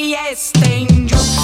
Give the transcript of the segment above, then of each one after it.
Jeffrey Epstein. Yo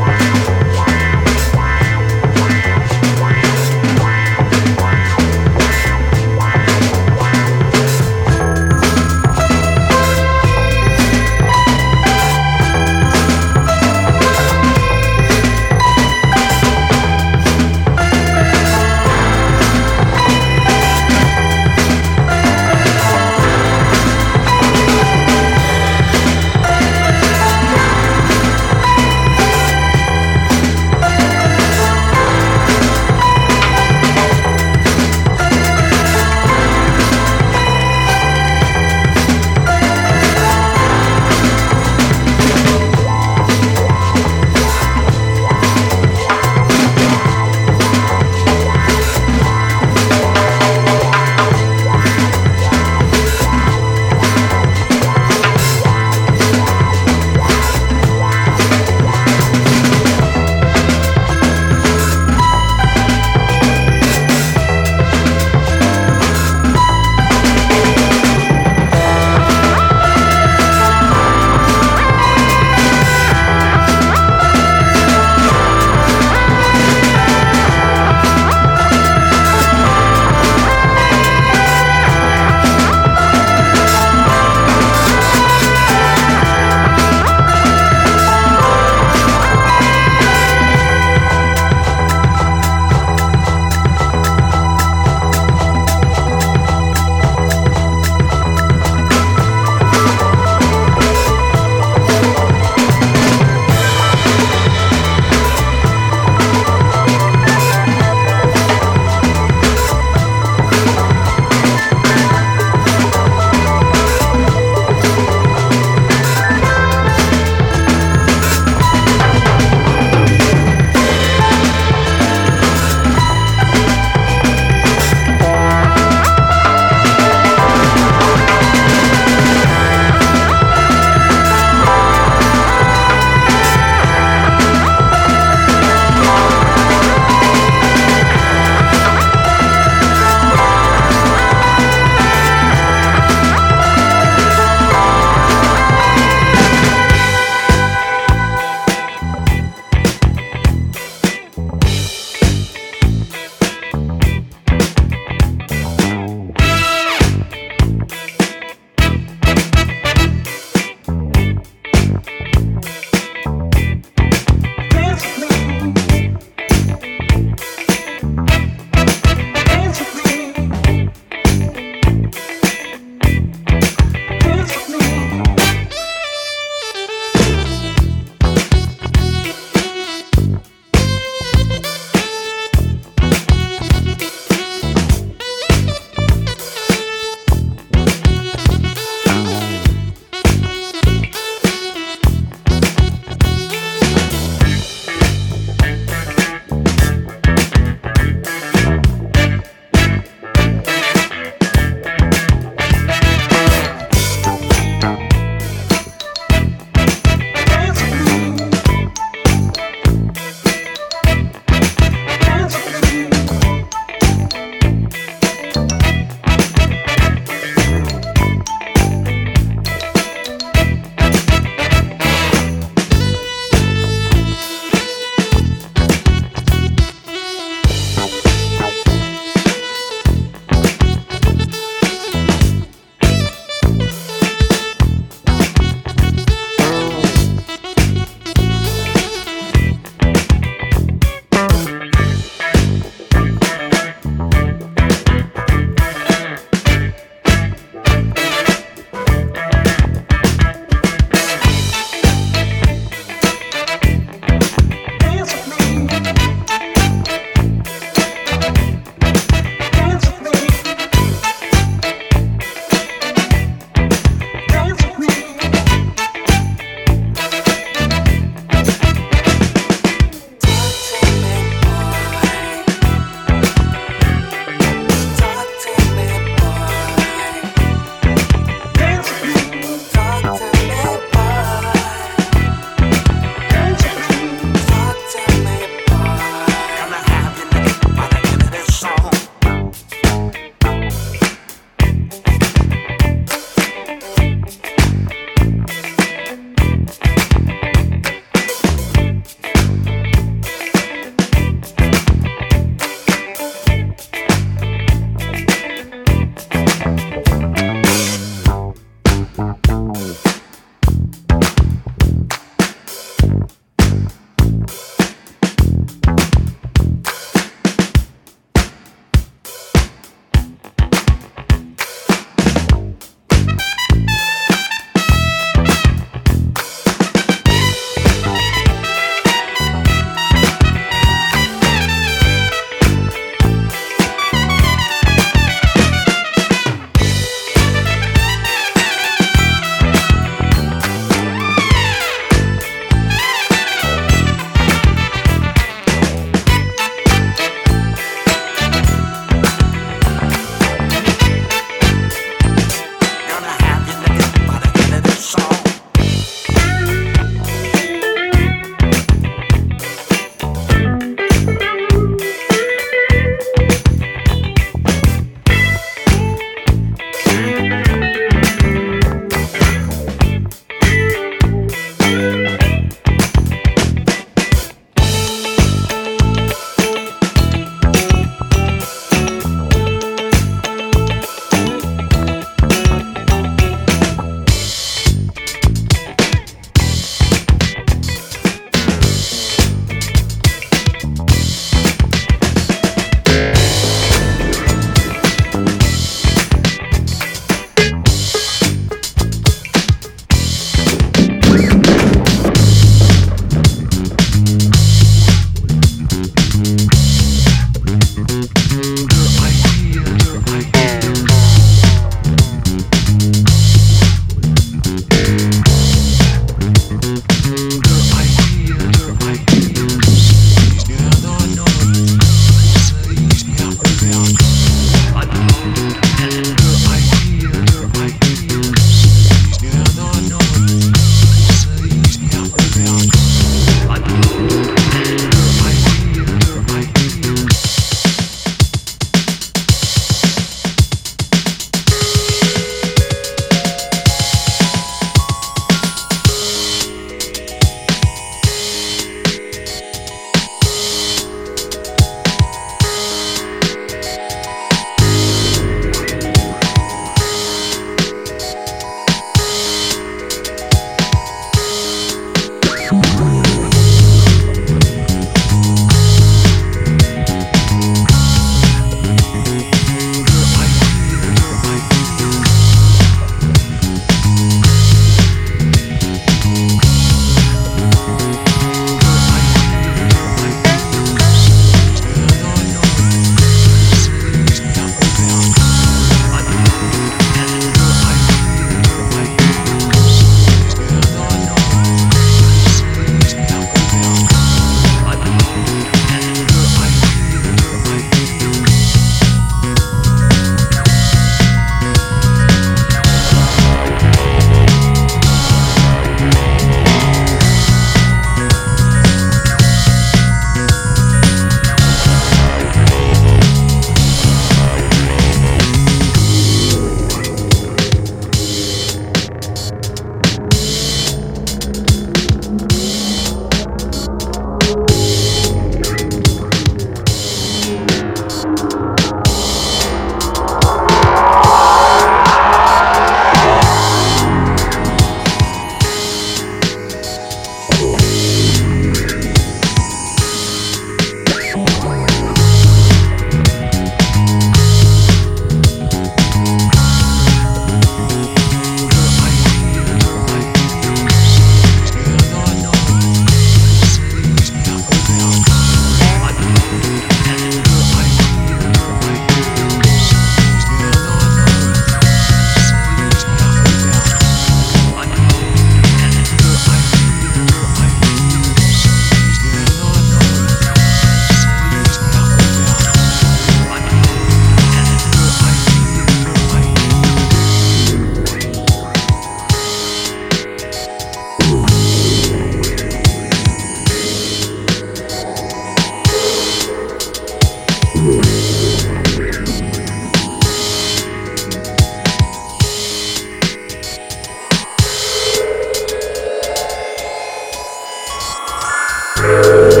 Yeah.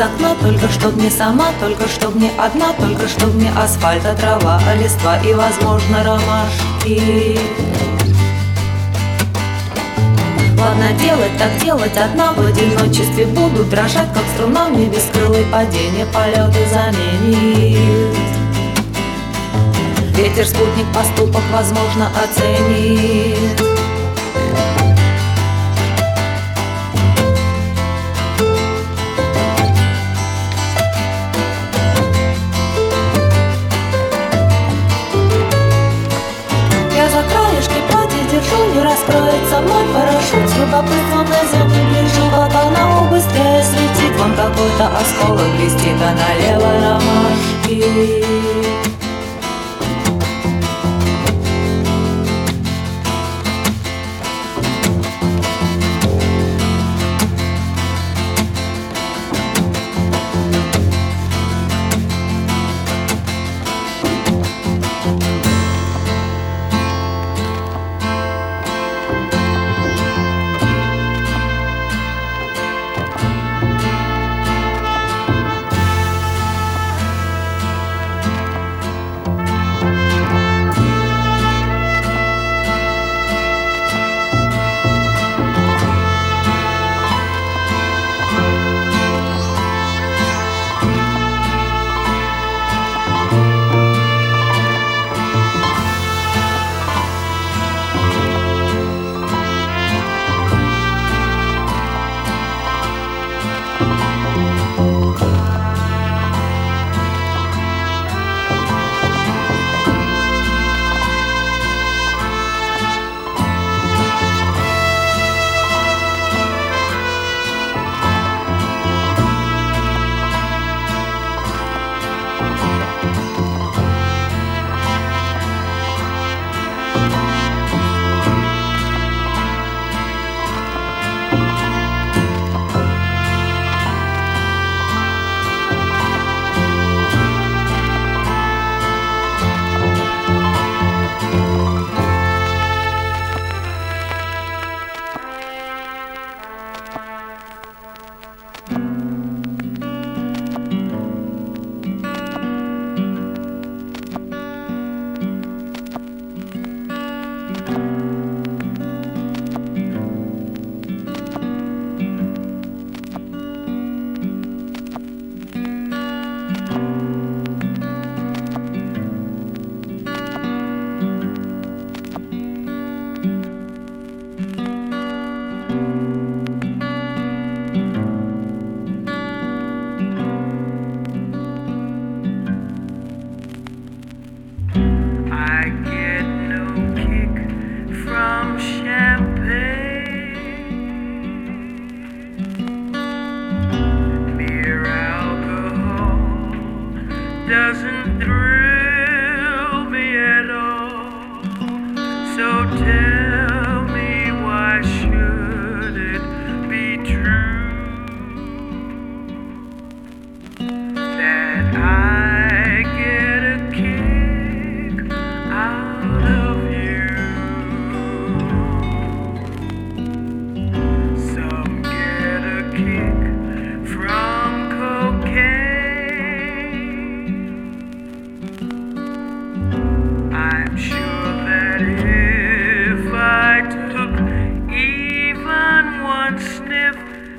Окна Только чтоб не сама, только чтоб не одна Только чтоб не асфальта, трава, а листва И, возможно, ромашки. Ладно делать, так делать одна В одиночестве буду дрожать, как струна Мне бескрылый падение полеты заменит. Ветер, спутник, поступок, возможно, оценит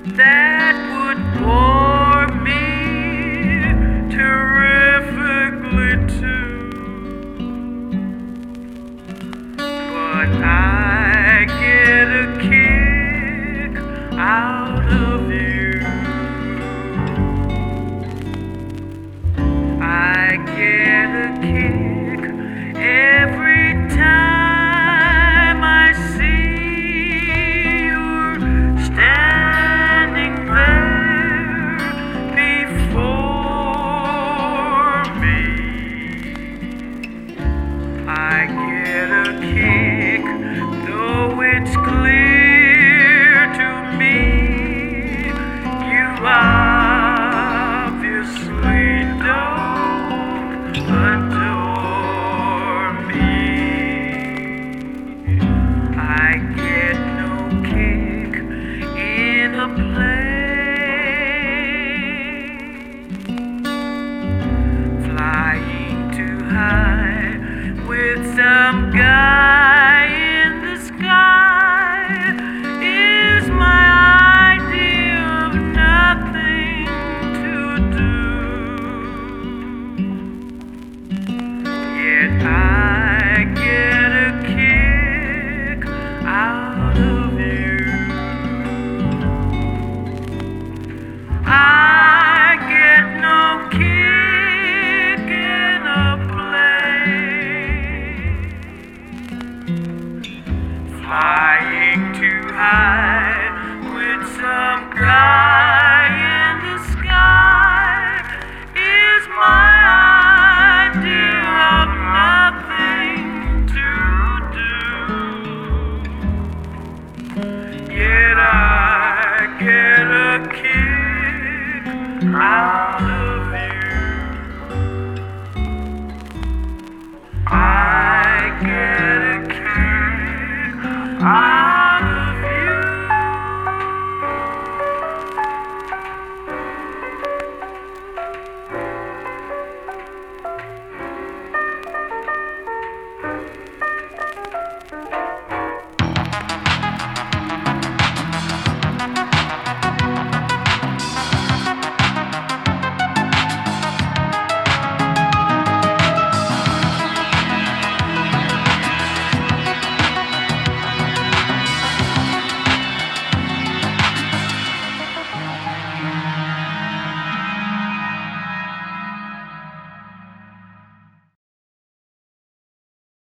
that would pour.